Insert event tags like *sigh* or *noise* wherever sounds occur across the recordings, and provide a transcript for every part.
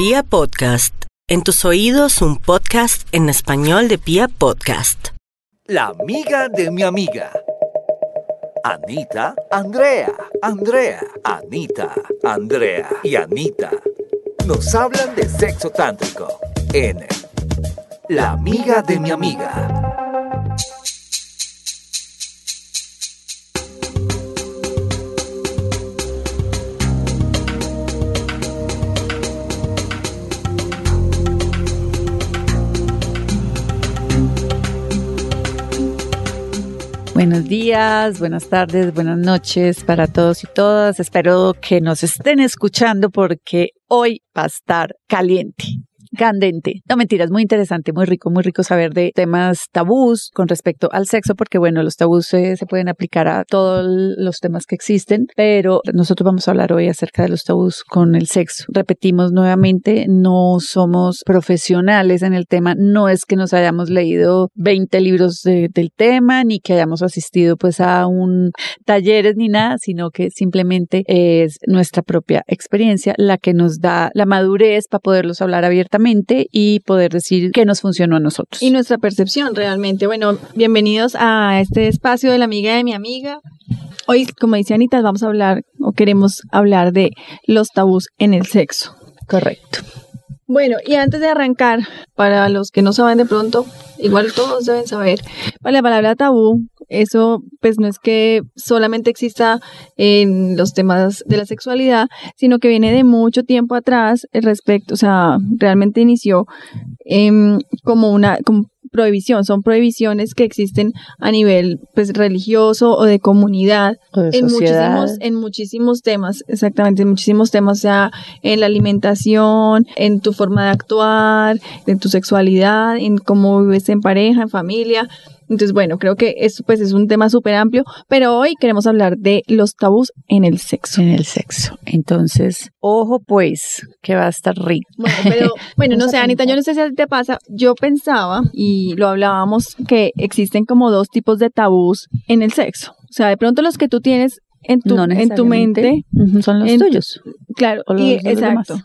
Pia Podcast, en tus oídos un podcast en español de Pia Podcast. La amiga de mi amiga. Anita, Andrea, Andrea, Anita, Andrea y Anita. Nos hablan de sexo tántrico en La amiga de mi amiga. Buenos días, buenas tardes, buenas noches para todos y todas. Espero que nos estén escuchando porque hoy va a estar caliente candente. No mentiras, muy interesante, muy rico, muy rico saber de temas tabús con respecto al sexo, porque bueno, los tabús se, pueden aplicar a todos los temas que existen, pero nosotros vamos a hablar hoy acerca de los tabús con el sexo. Repetimos nuevamente, no somos profesionales en el tema, no es que nos hayamos leído 20 libros del tema, ni que hayamos asistido pues a un talleres ni nada, sino que simplemente es nuestra propia experiencia la que nos da la madurez para poderlos hablar abiertamente y poder decir qué nos funcionó a nosotros. Y nuestra percepción realmente. Bueno, bienvenidos a este espacio de la amiga de mi amiga. Hoy, como dice Anita, vamos a hablar o queremos hablar de los tabús en el sexo. Correcto. Bueno, y antes de arrancar, para los que no saben de pronto, igual todos deben saber, la palabra tabú eso pues no es que solamente exista en los temas de la sexualidad, sino que viene de mucho tiempo atrás respecto, o sea, realmente inició em, como una como prohibición, son prohibiciones que existen a nivel pues religioso o de comunidad en muchísimos en muchísimos temas, exactamente, en muchísimos temas, o sea, en la alimentación, en tu forma de actuar, en tu sexualidad, en cómo vives en pareja, en familia, entonces, bueno, creo que eso pues es un tema súper amplio, pero hoy queremos hablar de los tabús en el sexo. En el sexo. Entonces, ojo pues, que va a estar rico. Bueno, pero, *laughs* bueno, no sé, Anita, yo no sé si a ti te pasa, yo pensaba, y lo hablábamos, que existen como dos tipos de tabús en el sexo. O sea, de pronto los que tú tienes en tu, en tu mente son los tuyos. Claro, y, exacto.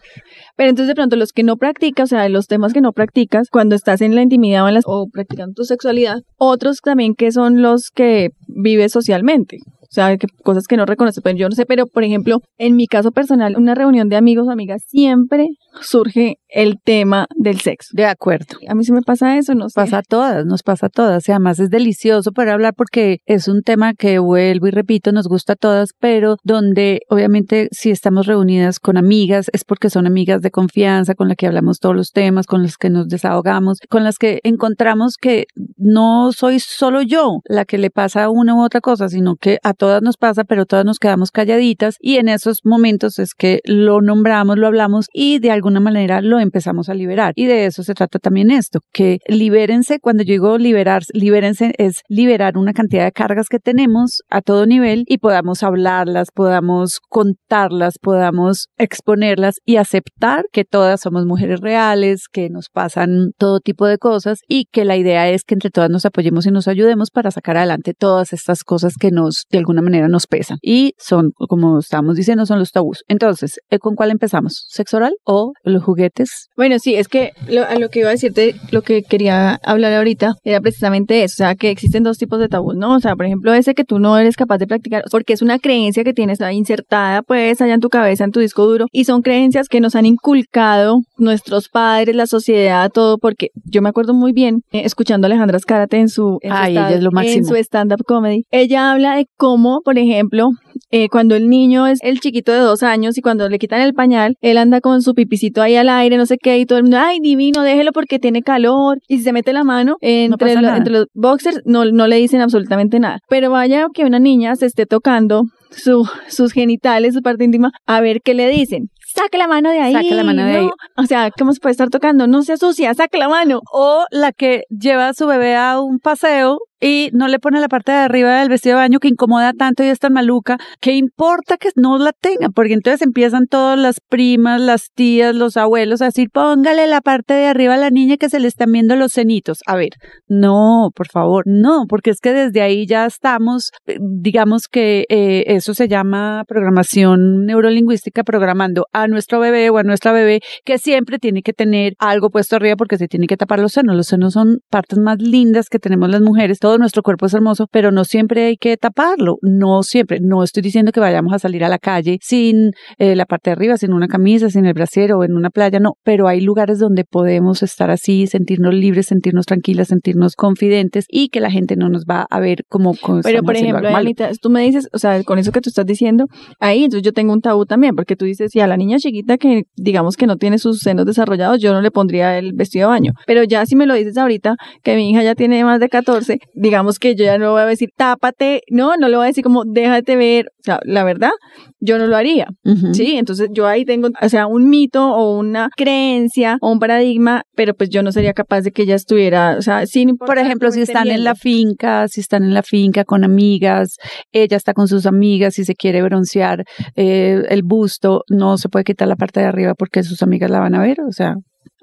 Pero entonces de pronto los que no practicas, o sea, los temas que no practicas cuando estás en la intimidad o, en las, o practicando tu sexualidad, otros también que son los que vives socialmente. O sea, que cosas que no reconoces, pero yo no sé, pero por ejemplo, en mi caso personal, una reunión de amigos o amigas siempre surge el tema del sexo. De acuerdo. A mí sí me pasa eso, nos Pasa a todas, nos pasa a todas. Y además es delicioso para hablar porque es un tema que vuelvo y repito, nos gusta a todas, pero donde obviamente si estamos reunidas con amigas es porque son amigas de confianza, con las que hablamos todos los temas, con las que nos desahogamos, con las que encontramos que no soy solo yo la que le pasa una u otra cosa, sino que a todas nos pasa, pero todas nos quedamos calladitas y en esos momentos es que lo nombramos, lo hablamos y de alguna manera lo empezamos a liberar. Y de eso se trata también esto, que libérense, cuando yo digo liberar, libérense es liberar una cantidad de cargas que tenemos a todo nivel y podamos hablarlas, podamos contarlas, podamos exponerlas y aceptar que todas somos mujeres reales, que nos pasan todo tipo de cosas y que la idea es que entre todas nos apoyemos y nos ayudemos para sacar adelante todas estas cosas que nos de alguna manera nos pesan. Y son, como estamos diciendo, son los tabús. Entonces, ¿eh, ¿con cuál empezamos? ¿Sexo oral o los juguetes? Bueno, sí, es que lo, a lo que iba a decirte, lo que quería hablar ahorita era precisamente eso, o sea, que existen dos tipos de tabús, ¿no? O sea, por ejemplo, ese que tú no eres capaz de practicar, porque es una creencia que tienes ahí insertada, pues, allá en tu cabeza, en tu disco duro, y son creencias que nos han inculcado nuestros padres, la sociedad, todo, porque yo me acuerdo muy bien, eh, escuchando a Alejandra Escárate en su, en su stand-up comedy, ella habla de cómo, por ejemplo, eh, cuando el niño es el chiquito de dos años y cuando le quitan el pañal, él anda con su pipicito ahí al aire, no sé qué, y todo el mundo, ay, divino, déjelo porque tiene calor. Y si se mete la mano entre, entre los boxers, no, no le dicen absolutamente nada. Pero vaya que una niña se esté tocando su, sus genitales, su parte íntima, a ver qué le dicen saque la mano de ahí. Saque la mano de ahí. O sea, ¿cómo se puede estar tocando? No se asucia, saque la mano. O la que lleva a su bebé a un paseo y no le pone la parte de arriba del vestido de baño que incomoda tanto y es tan maluca, ¿qué importa que no la tenga? Porque entonces empiezan todas las primas, las tías, los abuelos a decir, póngale la parte de arriba a la niña que se le están viendo los cenitos. A ver, no, por favor, no, porque es que desde ahí ya estamos, eh, digamos que eh, eso se llama programación neurolingüística, programando a nuestro bebé o a nuestra bebé que siempre tiene que tener algo puesto arriba porque se tiene que tapar los senos. Los senos son partes más lindas que tenemos las mujeres. Todo nuestro cuerpo es hermoso, pero no siempre hay que taparlo. No siempre. No estoy diciendo que vayamos a salir a la calle sin eh, la parte de arriba, sin una camisa, sin el brasier o en una playa. No, pero hay lugares donde podemos estar así, sentirnos libres, sentirnos tranquilas, sentirnos confidentes y que la gente no nos va a ver como. como pero por ejemplo, Anita, tú me dices, o sea, con eso que tú estás diciendo, ahí entonces yo tengo un tabú también, porque tú dices, si a la niña chiquita que digamos que no tiene sus senos desarrollados, yo no le pondría el vestido de baño. Pero ya si me lo dices ahorita, que mi hija ya tiene más de 14, digamos que yo ya no voy a decir, tápate, no, no le voy a decir como, déjate ver, o sea, la verdad, yo no lo haría, ¿sí? Entonces yo ahí tengo, o sea, un mito o una creencia o un paradigma, pero pues yo no sería capaz de que ella estuviera, o sea, sin Por ejemplo, si están en la finca, si están en la finca con amigas, ella está con sus amigas y se quiere broncear eh, el busto, no se puede quitar la parte de arriba porque sus amigas la van a ver, o sea,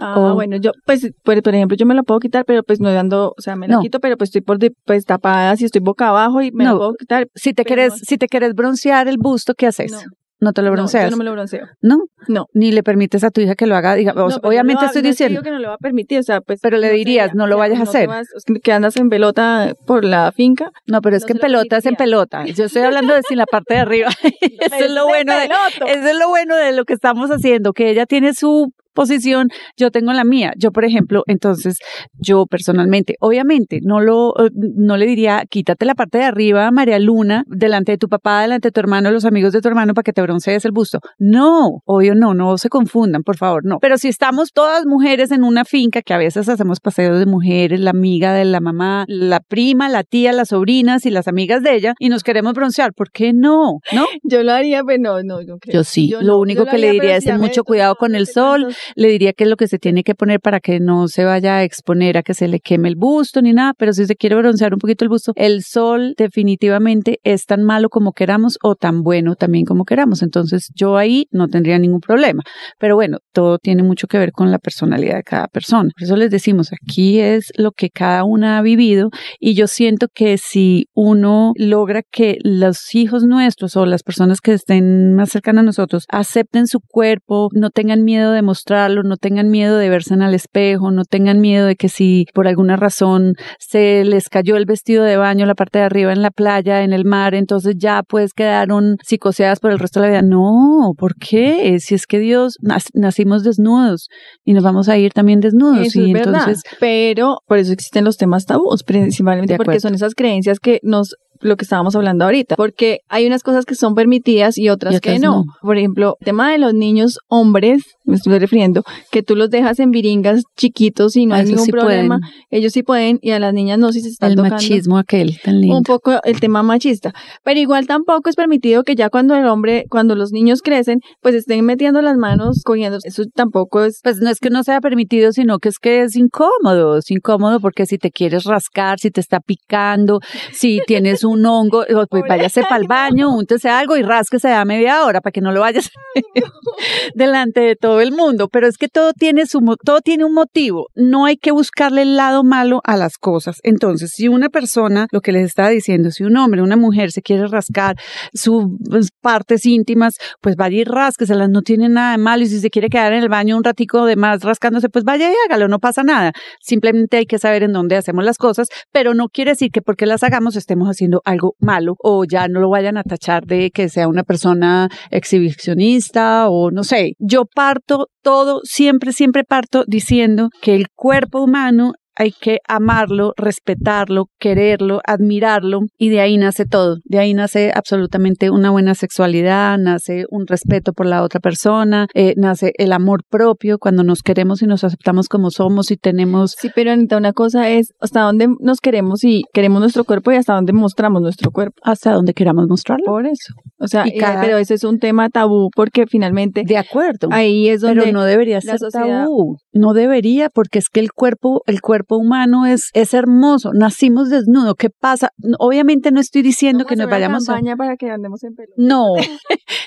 Ah, bueno, yo, pues, por, ejemplo, yo me lo puedo quitar, pero pues no dando, o sea, me lo quito, pero pues estoy por, pues tapada, si estoy boca abajo y me lo puedo quitar. Si te quieres, si te quieres broncear el busto, ¿qué haces? No. te lo bronceas. No, yo no me lo bronceo. ¿No? No. Ni le permites a tu hija que lo haga. Digamos, obviamente estoy diciendo. que no le va a permitir, o sea, pues. Pero le dirías, no lo vayas a hacer. que andas en pelota por la finca. No, pero es que en pelota es en pelota. Yo estoy hablando de sin la parte de arriba. *laughs* *laughs* eso es lo bueno de, eso es lo bueno de lo que estamos haciendo, que ella tiene su posición, yo tengo la mía. Yo, por ejemplo, entonces, yo personalmente, obviamente, no lo, eh, no le diría, quítate la parte de arriba, María Luna, delante de tu papá, delante de tu hermano, los amigos de tu hermano, para que te broncees el busto. No, obvio no, no se confundan, por favor, no. Pero si estamos todas mujeres en una finca, que a veces hacemos paseos de mujeres, la amiga de la mamá, la prima, la tía, las sobrinas y las amigas de ella, y nos queremos broncear, ¿por qué no? ¿No? *laughs* Yo lo haría, pero no, no, no creo. Yo sí, lo único que le diría es tener mucho cuidado con el sol, le diría que es lo que se tiene que poner para que no se vaya a exponer a que se le queme el busto ni nada, pero si se quiere broncear un poquito el busto, el sol definitivamente es tan malo como queramos o tan bueno también como queramos. Entonces yo ahí no tendría ningún problema. Pero bueno, todo tiene mucho que ver con la personalidad de cada persona. Por eso les decimos, aquí es lo que cada una ha vivido y yo siento que si uno logra que los hijos nuestros o las personas que estén más cercanas a nosotros acepten su cuerpo, no tengan miedo de mostrarlo, no tengan miedo de verse en el espejo, no tengan miedo de que si por alguna razón se les cayó el vestido de baño, la parte de arriba en la playa, en el mar, entonces ya pues quedaron psicoseadas por el resto de la vida. No, ¿por qué? Si es que Dios nacimos desnudos y nos vamos a ir también desnudos. y entonces, pero por eso existen los temas tabús, principalmente porque son esas creencias que nos lo que estábamos hablando ahorita, porque hay unas cosas que son permitidas y otras, que no. Por ejemplo, el tema de los niños hombres, me estoy refiriendo, que tú los dejas en viringas chiquitos y no hay ningún problema, ellos sí pueden y a las niñas no, si se están el machismo aquel tan lindo. Un poco el tema machista, pero igual tampoco es permitido que ya cuando el hombre, cuando los niños crecen, pues estén metiendo las manos, cogiendo, eso tampoco es... Pues no es que no sea permitido, sino que es que es incómodo, es incómodo porque si te quieres rascar, si te está picando, si *laughs* tienes un un hongo, pues váyase para el baño, úntese algo y rásquese a media hora para que no lo vayas *laughs* delante de todo el mundo. Pero es que todo tiene su todo tiene un motivo. No hay que buscarle el lado malo a las cosas. Entonces, si una persona, lo que les estaba diciendo, si un hombre, una mujer se quiere rascar sus pues, partes íntimas, pues vaya y rásqueselas, no tiene nada de malo. Y si se quiere quedar en el baño un ratico de más rascándose, pues vaya y hágalo, no pasa nada. Simplemente hay que saber en dónde hacemos las cosas, pero no quiere decir que porque las hagamos estemos haciendo algo malo o ya no lo vayan a tachar de que sea una persona exhibicionista o no sé. Yo parto todo, siempre, siempre parto diciendo que el cuerpo humano hay que amarlo, respetarlo, quererlo, admirarlo y de ahí nace todo. De ahí nace absolutamente una buena sexualidad, nace un respeto por la otra persona, eh, nace el amor propio cuando nos queremos y nos aceptamos como somos y tenemos... Sí, pero Anita, una cosa es hasta dónde nos queremos y queremos nuestro cuerpo y hasta dónde mostramos nuestro cuerpo. Hasta dónde queramos mostrarlo. Por eso. O sea, eh, pero ese es un tema tabú porque finalmente... De acuerdo. Ahí es donde... Pero no debería ser tabú. No debería porque es que el cuerpo, el cuerpo humano es, es hermoso, nacimos desnudo, ¿qué pasa? Obviamente no estoy diciendo que nos vayamos a... para que andemos en pelo. *laughs* *laughs* No,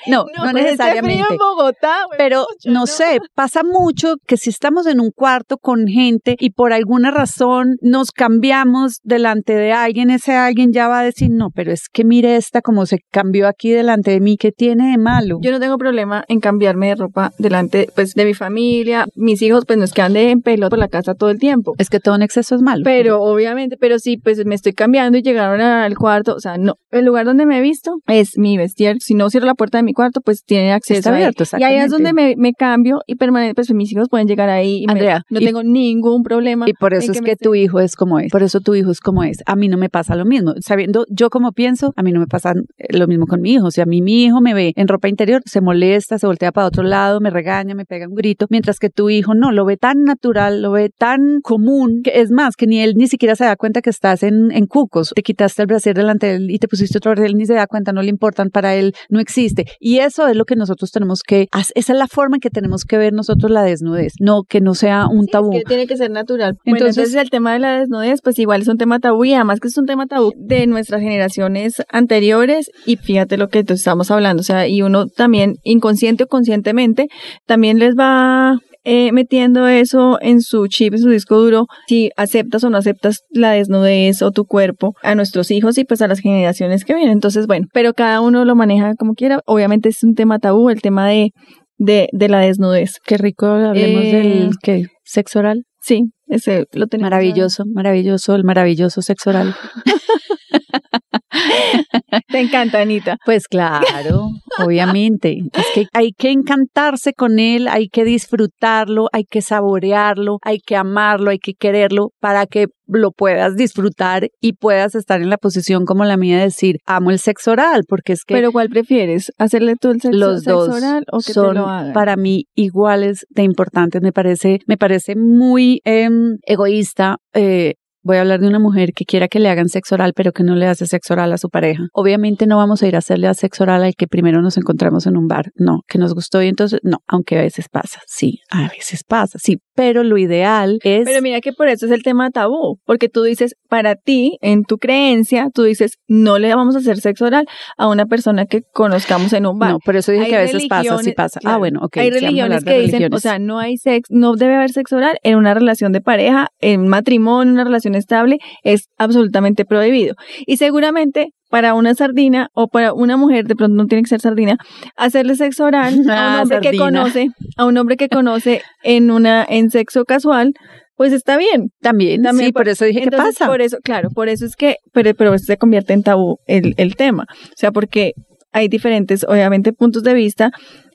no, no, no necesariamente. en Bogotá, pero no, sé, pasa mucho que si estamos en un cuarto con gente y por alguna razón nos cambiamos delante de alguien, ese alguien ya va a decir, no, pero es que mire esta como se cambió aquí delante de mí, ¿qué tiene de malo? Yo no tengo problema en cambiarme de ropa delante pues de mi familia, mis hijos pues no es que ande en pelo por la casa todo el tiempo. Es que todo en exceso es malo. Pero obviamente, pero sí, pues me estoy cambiando y llegaron al cuarto, o sea, no, el lugar donde me he visto es mi vestir, si no cierro la puerta de mi cuarto, pues tiene acceso Está abierto, Y ahí es donde me, me cambio y permanente, pues mis hijos pueden llegar ahí y Andrea, no tengo ningún problema. Y por eso es que, tu hijo es como es, por eso tu hijo es como es. A mí no me pasa lo mismo, sabiendo yo como pienso, a mí no me pasa lo mismo con mi hijo, sea, a mí mi hijo me ve en ropa interior, se molesta, se voltea para otro lado, me regaña, me pega un grito, mientras que tu hijo no, lo ve tan natural, lo ve tan común, que es más, que ni él ni siquiera se da cuenta que estás en, en cucos, te quitaste el brasier delante de él y te pusiste otro brasier, él ni se da cuenta, no le importan, para él no existe. Y eso es lo que nosotros tenemos que, esa es la forma en que tenemos que ver nosotros la desnudez, no que no sea un tabú. que tiene que ser natural. Entonces, entonces, el tema de la desnudez, pues igual es un tema tabú y además que es un tema tabú de nuestras generaciones anteriores y fíjate lo que estamos hablando, o sea, y uno también inconsciente o conscientemente también les va eh, metiendo eso en su chip, en su disco duro, si aceptas o no aceptas la desnudez o tu cuerpo a nuestros hijos y pues a las generaciones que vienen. Entonces, bueno, pero cada uno lo maneja como quiera. Obviamente es un tema tabú, el tema de, de, de la desnudez. Qué rico, hablemos del ¿qué? sexo oral. Sí, ese lo tenemos. Maravilloso, maravilloso, el maravilloso sexo oral. *laughs* *laughs* Te encanta, Anita. Pues claro, *laughs* obviamente. Es que hay que encantarse con él, hay que disfrutarlo, hay que saborearlo, hay que amarlo, hay que quererlo para que lo puedas disfrutar y puedas estar en la posición como la mía de decir, amo el sexo oral, porque es que... Pero ¿cuál prefieres? ¿Hacerle tú el sexo, los dos oral o que son te lo hagan? para mí iguales de importantes. Me parece, me parece muy em, egoísta eh, voy a hablar de una mujer que quiera que le hagan sexo oral, pero que no le hace sexo oral a su pareja. Obviamente no vamos a ir a hacerle a sexo oral al que primero nos encontramos en un bar. No, que nos gustó y entonces, no, aunque a veces pasa. Sí, a veces pasa, sí, pero lo ideal es... Pero mira que por eso es el tema tabú, porque tú dices, para ti, en tu creencia, tú dices, no le vamos a hacer sexo oral a una persona que conozcamos en un bar. No, por eso dije que a veces pasa, sí pasa. ah, bueno, ok. Hay religiones que dicen, o sea, no hay sexo, no debe haber sexo oral en una relación de pareja, en matrimonio, en una relación estable, es absolutamente prohibido. Y seguramente para una sardina o para una mujer, de pronto no tiene que ser sardina, hacerle sexo oral *laughs* a un Ah, hombre que conoce, a un hombre que conoce en una en sexo casual, pues está bien. También, También sí, por eso dije, ¿qué Entonces, pasa? Por eso, claro, por eso es que, pero, pero se convierte en tabú el, el tema. O sea, porque hay diferentes, obviamente, puntos de vista.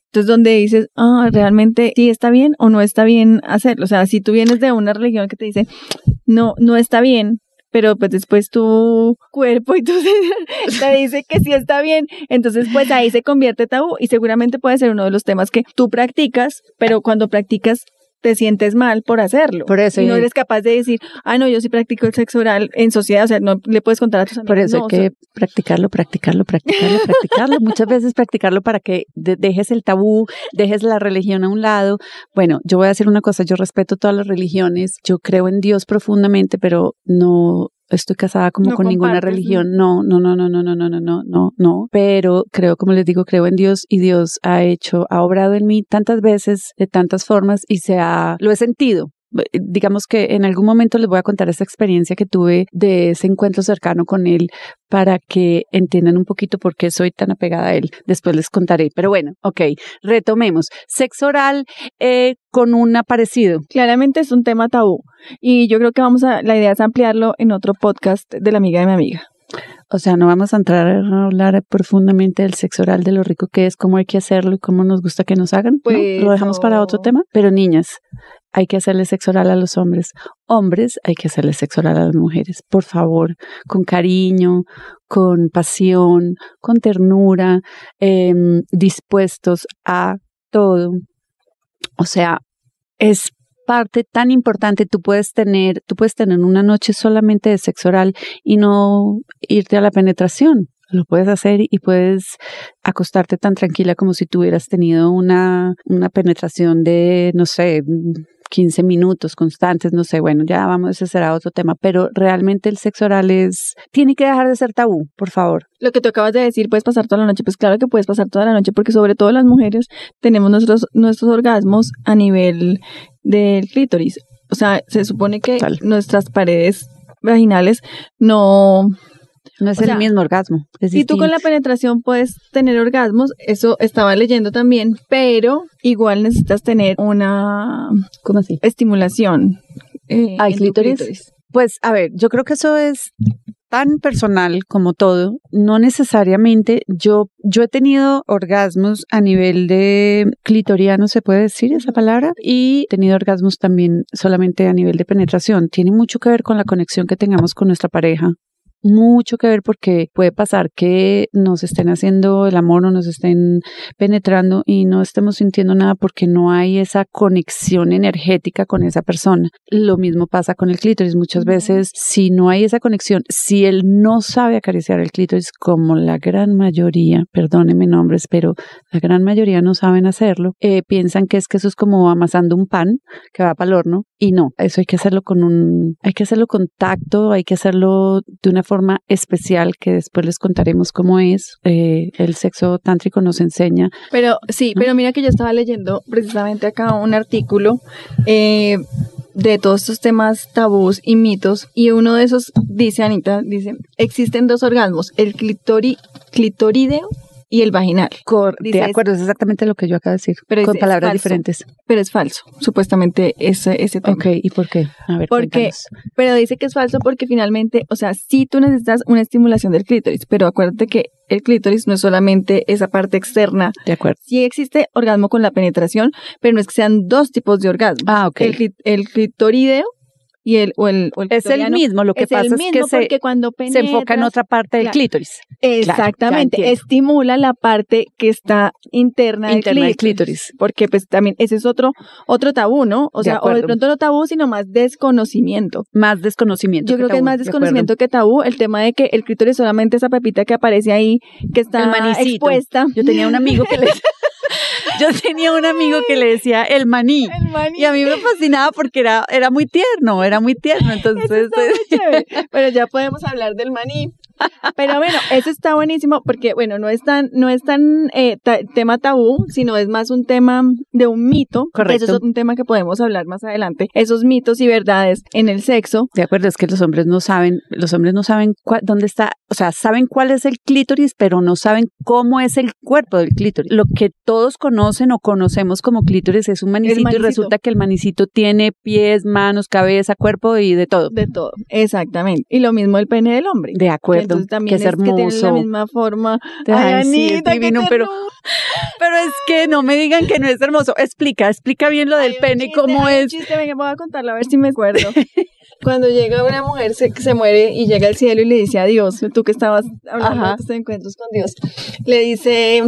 Entonces, donde dices, ah, realmente sí está bien o no está bien hacerlo. O sea, si tú vienes de una religión que te dice, no, no está bien, pero pues después tu cuerpo *laughs* y tu te dice que sí está bien, entonces pues ahí se convierte tabú y seguramente puede ser uno de los temas que tú practicas, pero cuando practicas te sientes mal por hacerlo. Por eso y no eres capaz de decir, ah, no, yo sí practico el sexo oral en sociedad, o sea, no le puedes contar a tus amigos. Por eso no, hay o que sea, practicarlo, practicarlo, practicarlo, practicarlo. *laughs* Muchas veces practicarlo para que de- dejes el tabú, dejes la religión a un lado. Bueno, yo voy a decir una cosa, yo respeto todas las religiones, yo creo en Dios profundamente, pero no estoy casada como No con ninguna religión. No, no, no, no, no, no, no, no, no, no, no. Pero creo, como les digo, creo en Dios y Dios ha hecho, ha obrado en mí tantas veces, de tantas formas y se ha, lo he sentido digamos que en algún momento les voy a contar esa experiencia que tuve de ese encuentro cercano con él para que entiendan un poquito por qué soy tan apegada a él. Después les contaré. Pero bueno, ok, retomemos. Sexo oral eh, con un aparecido. claramente es un tema tabú y yo creo que vamos a, la idea es ampliarlo en otro podcast de la amiga de mi amiga. O sea, no vamos a entrar a hablar profundamente del sexo oral, de lo rico que es, cómo hay que hacerlo y cómo nos gusta que nos hagan. ¿no? Pues Lo dejamos para otro tema. Pero niñas, hay que hacerle sexo oral a los hombres. Hombres, hay que hacerle sexo oral a las mujeres. Por favor, con cariño, con pasión, con ternura, em, dispuestos a todo. O sea, es parte tan importante. Tú puedes tener, tú puedes tener una noche solamente de sexo oral y no irte a la penetración. Lo puedes hacer y puedes acostarte tan tranquila como si tuvieras tenido una, una penetración de, no sé, 15 minutos constantes, no sé, bueno, ya vamos, ese será otro tema, pero realmente el sexo oral es, tiene que dejar de ser tabú, por favor. Lo que tú acabas de decir, puedes pasar toda la noche, pues claro que puedes pasar toda la noche, porque sobre todo las mujeres tenemos nuestros, nuestros orgasmos a nivel del clítoris. O sea, se supone que Tal. nuestras paredes vaginales no No es O el sea, mismo orgasmo. Es Si tú con la penetración puedes tener orgasmos, eso estaba leyendo también, pero igual necesitas tener una ¿Cómo así? estimulación. eh. Pues a ver, yo creo que eso es tan personal como todo, no necesariamente yo yo he tenido orgasmos a nivel de clitoriano, se puede decir esa palabra, y he tenido orgasmos también solamente a nivel de penetración. Tiene mucho que ver con la conexión que tengamos con nuestra pareja. Mucho que ver porque puede pasar que nos estén haciendo el amor o nos estén penetrando y no estemos sintiendo nada porque no hay esa conexión energética con esa persona. Lo mismo pasa con el clítoris. Muchas veces, si no hay esa conexión, si él no sabe acariciar el clítoris, como la gran mayoría, perdónenme nombres, pero la gran mayoría no saben hacerlo, eh, piensan que es que eso es como amasando un pan que va para el horno y no, eso hay que hacerlo con un, hay que hacerlo con tacto, hay que hacerlo de una forma especial que después les contaremos cómo es. Eh, el sexo tántrico nos enseña. Pero sí, pero mira que yo estaba leyendo precisamente acá un artículo eh, de todos estos temas tabús y mitos y uno de esos dice Anita, dice, existen dos orgasmos, el clitori, clitorideo y el vaginal, de acuerdo, es exactamente lo que yo acabo de decir, Pero con es- es palabras falso. diferentes. pero es falso, supuestamente ese, ese tema. Ok, ¿y por qué? A ver, Porque- cuéntanos. Pero dice que es falso porque finalmente, o sea, sí tú necesitas una estimulación del clítoris, pero acuérdate que el clítoris no es solamente esa parte externa. De acuerdo. Sí existe orgasmo con la penetración, pero no es que sean dos tipos de orgasmo. Ah, ok. El, el clitorideo y el, o el, o el es el mismo, lo que es el pasa es que se, porque cuando se enfoca en penetras- otra parte del Claro. clítoris. Exactamente, estimula la parte que está interna, Interna del del clítoris, clítoris. porque pues también ese es otro otro tabú, ¿no? O De sea, o de pronto no tabú, sino más desconocimiento. Más desconocimiento. Yo creo que es más de desconocimiento que tabú el tema de que el clítoris es solamente esa pepita que aparece ahí, que está expuesta. Yo tenía un amigo que le *laughs* Yo tenía un amigo que le decía el maní. El maní. Y a mí me fascinaba porque era, era muy tierno, era muy tierno. *laughs* Eso Entonces, está muy chévere. *laughs* Pero ya podemos hablar del maní. Pero bueno, eso está buenísimo porque, bueno, no es tan, no es tan eh, ta- tema tabú, sino es más un tema de un mito. Correcto. Eso es un tema que podemos hablar más adelante. Esos mitos y verdades en el sexo. de acuerdo, es que los hombres no saben, los hombres no saben dónde está, o sea, saben cuál es el clítoris, pero no saben cómo es el cuerpo del clítoris. Lo que todos conocen o conocemos como clítoris es un manicito, y manicito. resulta que el manicito tiene pies, manos, cabeza, cuerpo y de todo. De todo, exactamente. Y lo mismo el pene del hombre. De acuerdo, Entonces también que es, que tiene la hermoso. misma forma. Ay, sí, es Anita, qué divino, pero, pero es que no me digan que no es hermoso. Explica, explica bien lo del Hay pene, chiste, cómo es. chiste, venga, voy a contarlo a ver *laughs* si me acuerdo. *laughs* Cuando llega una mujer se, se muere y llega al cielo y le dice a Dios, tú que estabas hablando Ajá. de tus encuentros con Dios, le dice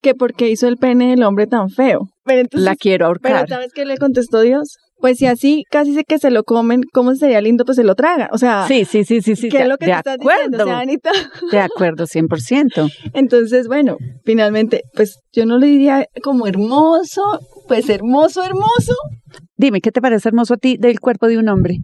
que por qué hizo el pene del hombre tan feo. Pero entonces, La quiero pero ahorcar. ¿sabes qué le contestó Dios? Pues si así casi sé que se lo comen, ¿cómo sería lindo? Pues se lo traga. O sea, Sí, sí, sí, sí, sí. ¿qué de, es lo que de te estás diciendo? acuerdo. O sea, Anita? De acuerdo, 100%. *laughs* Entonces, bueno, finalmente, pues yo no le diría como hermoso, pues hermoso, hermoso. Dime, ¿qué te parece hermoso a ti del cuerpo de un hombre?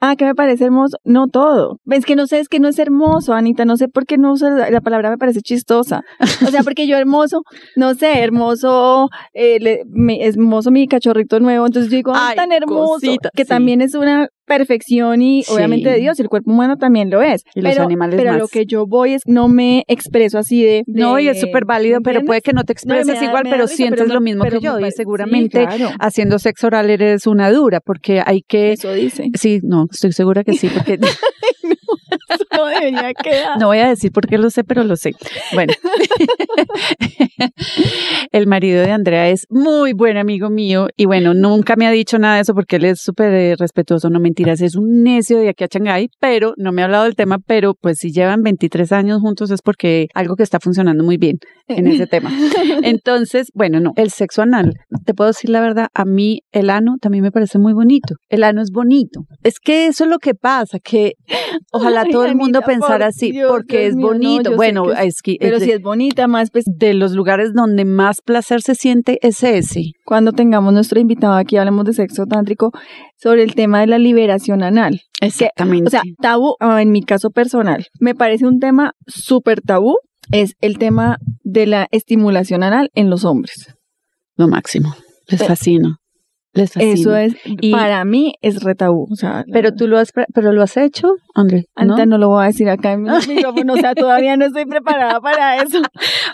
Ah, que me parece hermoso. No todo. Es que no sé, es que no es hermoso, Anita. No sé por qué no usa la, la palabra, me parece chistosa. O sea, porque yo hermoso, no sé, hermoso, eh, le- hermoso mi cachorrito nuevo. Entonces yo digo, ay, Ay, tan hermoso. cosita, que sí. también es una perfección y Sí. obviamente de Dios. El cuerpo humano también lo es. Y los pero, animales Pero más. lo que yo voy es, no me expreso así de. No, y es súper válido, ¿me pero puede que no te No, expreses da- igual, pero risa, sientes lo mismo pero que yo. Y sí, seguramente claro. haciendo sexo oral eres una dura, porque hay que... Eso dice. Sí, no, estoy segura que sí, porque *laughs* No voy a decir por qué lo sé, pero lo sé. Bueno, *laughs* el marido de Andrea es muy buen amigo mío y bueno, nunca me ha dicho nada de eso porque él es súper eh, respetuoso, no mentiras, es un necio de aquí a Shanghái, pero no me ha hablado del tema, pero pues si llevan 23 años juntos es porque algo que está funcionando muy bien en ese tema. *laughs* Entonces, bueno, no, el sexo anal, te puedo decir la verdad, a mí el ano también me parece muy bonito. El ano es bonito. Es que eso es lo que pasa, que *laughs* ojalá todo el mundo Anita, pensara por así, Dios, porque Dios es mío, bonito. bueno, que es- es que Pero es si es bonita, más pues de los lugares donde más placer se siente es ese. cuando tengamos nuestro invitado aquí, hablemos de sexo tántrico, sobre el tema de la liberación anal. Exactamente. O sea, tabú, ah, en mi caso personal, me parece un tema súper tabú, es el tema de la estimulación anal en los hombres. lo máximo. Les fascina. Les fascina. Eso es, Y- para mí, es re tabú. O sea, Pero tú lo has, pero lo has hecho, André. ¿no? Anita no lo voy a decir acá en el micrófono, *laughs* o sea, todavía no estoy preparada para eso.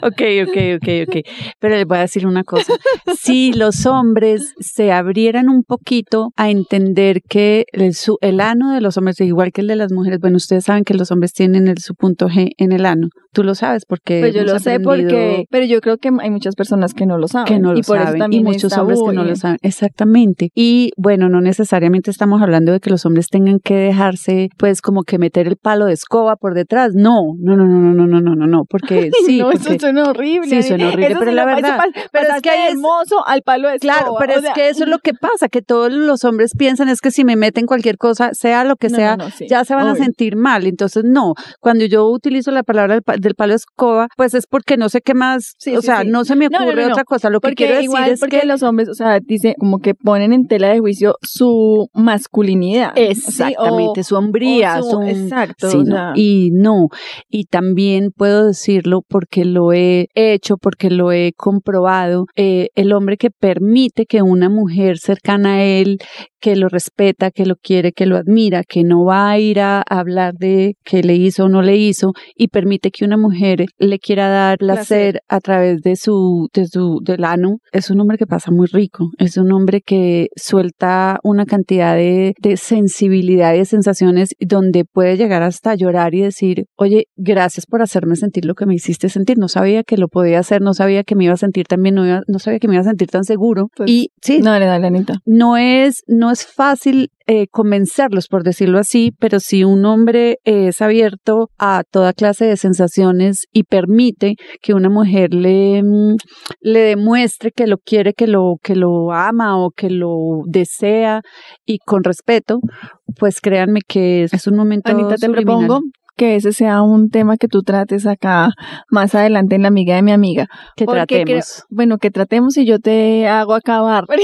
Ok, ok, ok, ok. Pero les voy a decir una cosa. Si los hombres se abrieran un poquito a entender que el, su, el ano de los hombres, igual que el de las mujeres, bueno, ustedes saben que los hombres tienen el, su punto G en el ano. Tú lo sabes porque. Pues yo lo sé porque, pero yo creo que hay muchas personas que no lo saben. que no lo y por saben eso también y es muchos hombres que no lo saben exactamente y bueno no necesariamente estamos hablando de que los hombres tengan que dejarse pues como que meter el palo de escoba por detrás no no no no no no no no no no porque *laughs* sí no, porque- eso suena horrible. Sí, suena horrible, Eso pero la verdad, pero es que es- hermoso al palo de Claro, escoba, pero o es sea, que eso es lo que pasa, que todos los hombres piensan es que si me meten cualquier cosa, sea lo que No, sea, no, no, sí, ya se van a sentir mal. Entonces, no, cuando yo utilizo la palabra del, pa- del palo de escoba, pues es porque no sé qué más, Sí, o sí, sea, no se me ocurre otra cosa. Lo que quiero decir igual, es porque que los hombres, o sea, dice como que ponen en tela de juicio su masculinidad. ¿sí? Exactamente, O- su hombría, o su- su- exacto, sí, o no, y no, y también puedo decirlo porque lo he hecho, porque lo he comprobado, eh, el hombre que permite que una mujer cercana a él, que lo respeta, que lo quiere, que lo admira, que no va a ir a hablar de qué le hizo o no le hizo, y permite que una mujer le quiera dar placer, Placer. a través de su, de su, del ano, es un hombre que pasa muy rico, es un hombre que suelta una cantidad de, de sensibilidad y de sensaciones donde puede llegar hasta llorar y decir, oye, gracias por hacerme sentir lo que me hiciste sentir, no sabía que lo podía hacer, no sabía que me iba a sentir tan bien, no, iba- no sabía que me iba a sentir tan seguro. Pues, y sí, Dale, dale, Anita. no es, no es fácil eh, convencerlos, por decirlo así, pero si un hombre es abierto a toda clase de sensaciones y permite que una mujer le, mm, le demuestre que lo quiere, que lo, que lo ama o que lo desea y con respeto, pues créanme que es, es un momento Anita, te subliminal. propongo que ese sea un tema que tú trates acá más adelante en la amiga de mi amiga. que porque tratemos. Bueno, que tratemos y yo te hago acabar. *laughs*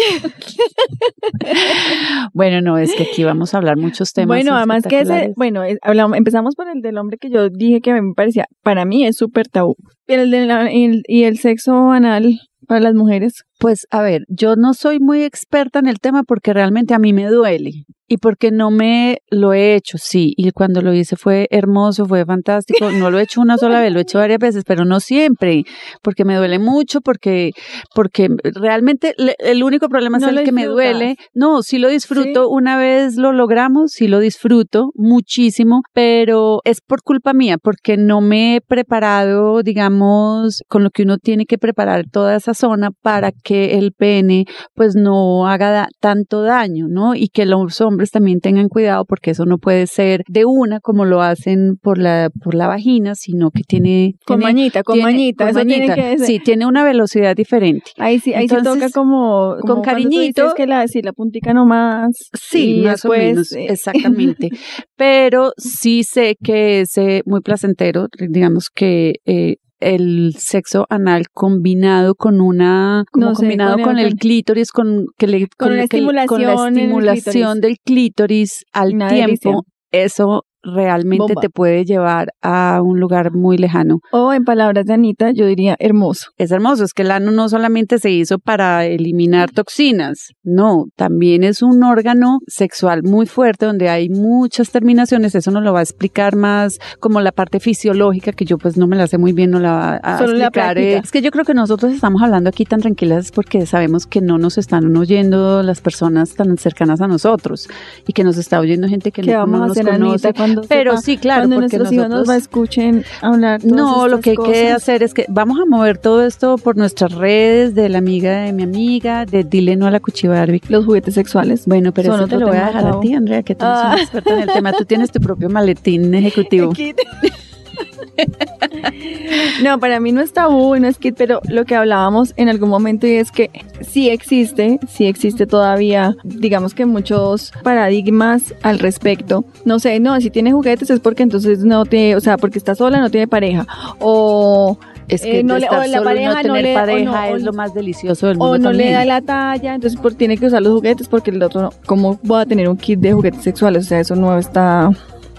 Bueno, no, es que aquí vamos a hablar muchos temas. bueno, además que ese, bueno, es- hablamos, empezamos por el del hombre que yo dije que me parecía, para mí es súper tabú. Pero el de la- y el, y el sexo anal para las mujeres. Pues a ver, yo no soy muy experta en el tema porque realmente a mí me duele y porque no me lo he hecho, sí, y cuando lo hice fue hermoso, fue fantástico, no lo he hecho una sola vez, lo he hecho varias veces, pero no siempre, porque me duele mucho, porque porque realmente le- el único problema No es el que me duele. No, sí lo disfruto, ¿Sí? una vez lo logramos, sí lo disfruto muchísimo, pero es por culpa mía, porque no me he preparado, digamos, con lo que uno tiene que preparar toda esa zona para que el pene pues no haga da- tanto daño, ¿no? Y que los hombres también tengan cuidado porque eso no puede ser de una como lo hacen por la por la vagina, sino que tiene Con tiene- mañita, con tiene- mañita, con tiene mañita. que. Sí, tiene una velocidad diferente. Ahí sí, ahí Entonces, se toca como, como con cariñito. dices que la, sí, la puntica nomás. Sí, más o menos, eh, exactamente. *laughs* Pero sí sé que es eh, muy placentero, digamos que eh, el sexo anal combinado con una, como No sé, combinado con el- el clítoris, con que le, Con una que con la estimulación del clítoris al Una tiempo, delicia. eso realmente Bomba. te puede llevar a un lugar muy lejano. O en palabras de Anita, yo diría hermoso. Es hermoso, es que el ano no solamente se hizo para eliminar toxinas, no, también es un órgano sexual muy fuerte donde hay muchas terminaciones, eso nos lo va a explicar más como la parte fisiológica que yo pues no me la sé muy bien, no la va a Solo la explicar. práctica. eh, Es que yo creo que nosotros estamos hablando aquí tan tranquilas porque sabemos que no nos están oyendo las personas tan cercanas a nosotros y que nos está oyendo gente que ¿Qué no, vamos no a nos hacer, conoce. Anita, cuando Pero sepa- sí, claro, cuando porque nuestros hijos nos nosotros- va a escuchen hablar todas no, lo que hay que hacer es que vamos a mover todo esto por nuestras redes, de la amiga de mi amiga, de Dile no a la Barbie. Los juguetes sexuales. Bueno, pero eso te lo voy a dejar a ti, Andrea, que tú eres Ah. una experta en el tema. Tú tienes tu propio maletín *laughs* ejecutivo. *laughs* no, para mí no es tabú, no es kit, pero lo que hablábamos en algún momento y es que sí existe, sí existe todavía, digamos que muchos paradigmas al respecto. No sé, no, si tiene juguetes es porque entonces no tiene, o sea, porque está sola, no tiene pareja. O es que eh, no le, estar o la solo, pareja no no tener le, pareja no- es lo más delicioso del mundo o no le da la talla, entonces por, tiene que usar los juguetes porque el otro no. ¿Cómo voy a tener un kit de juguetes sexuales? O sea, eso no está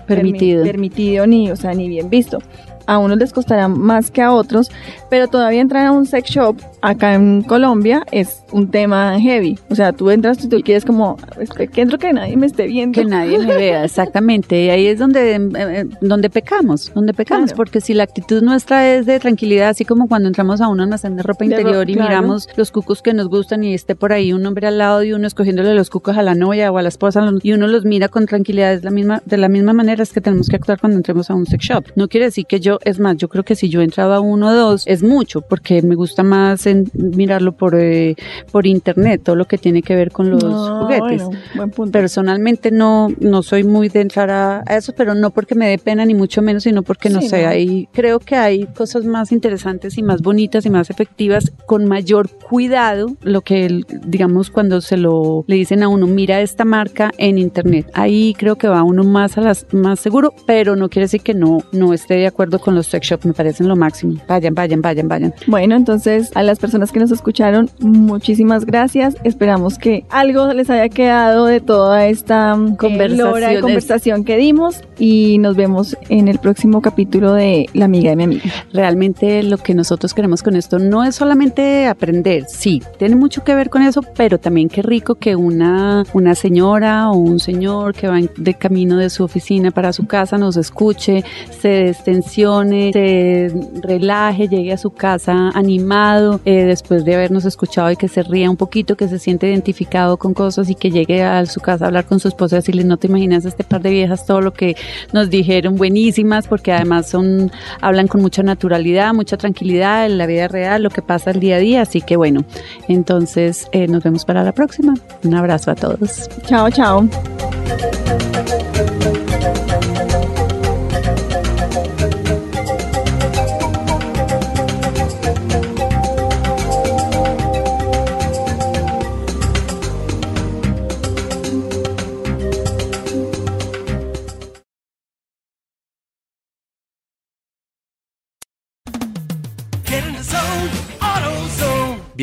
permitido. permi- permitido ni, o sea, ni bien visto. A unos les costará más que a otros, pero todavía entrar a un sex shop acá en Colombia es un tema heavy. O sea, tú entras y tú quieres como, "Espera, que entro que nadie me esté viendo. que nadie me vea, *laughs* exactamente. Y ahí es donde, eh, eh, donde pecamos, donde pecamos, Claro. porque si la actitud nuestra es de tranquilidad, así como cuando entramos a un almacén de ropa De interior ro- y claro. miramos los cucos que nos gustan y esté por ahí un hombre al lado y uno escogiéndole los cucos a la novia o a la esposa y uno los mira con tranquilidad, es la misma, de la misma manera es que tenemos que actuar cuando entremos a un sex shop. No quiere decir que yo, es más, yo creo que si yo entraba a uno o dos, es mucho, porque me gusta más en- mirarlo por, eh, por internet, todo lo que tiene que ver con los No, juguetes. bueno, buen punto. Personalmente no, no soy muy de entrar a, a eso, pero no porque me dé pena ni mucho menos, sino porque no sé, no. ahí creo que hay cosas más interesantes y más bonitas y más efectivas con mayor cuidado, lo que digamos cuando se lo le dicen a uno, mira esta marca en internet. Ahí creo que va uno más a las más seguro, pero no quiere decir que no no esté de acuerdo con los sex shops, me parecen lo máximo. Vayan, vayan, vayan, vayan. Bueno, entonces a las personas que nos escucharon, muchísimas gracias. Esperamos que algo les haya quedado de toda esta mm, eh, de conversación que dimos y nos vemos en el próximo capítulo de La amiga de mi amiga. Realmente lo que nosotros queremos con esto no es solamente aprender, sí, tiene mucho que ver con eso, pero también qué rico que una, una señora o un señor que va de camino de su oficina para su casa nos escuche, se destensione, se relaje, llegue a su casa animado eh, después de habernos escuchado y que se ría un poquito, que se siente identificado con cosas y que llegue a su casa a hablar con su esposa y decirle, no te imaginas este par de viejas todo lo que nos dijeron, buenísimas, porque además son, hablan con mucha naturalidad, mucha tranquilidad en la vida real, lo que pasa el día a día, así que bueno, entonces eh, nos vemos para la próxima. Un abrazo a todos. Chao, chao.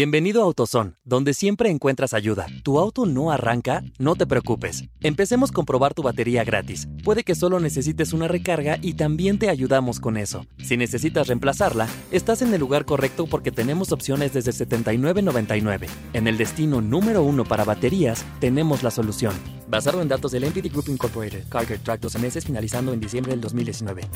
Bienvenido a AutoZone, donde siempre encuentras ayuda. ¿Tu auto no arranca? No te preocupes. Empecemos con probar tu batería gratis. Puede que solo necesites una recarga y también te ayudamos con eso. Si necesitas reemplazarla, estás en el lugar correcto porque tenemos opciones desde $79.99. En el destino número uno para baterías, tenemos la solución. Basado en datos del NPD Group Incorporated, Carger Track 12 meses finalizando en diciembre del 2019.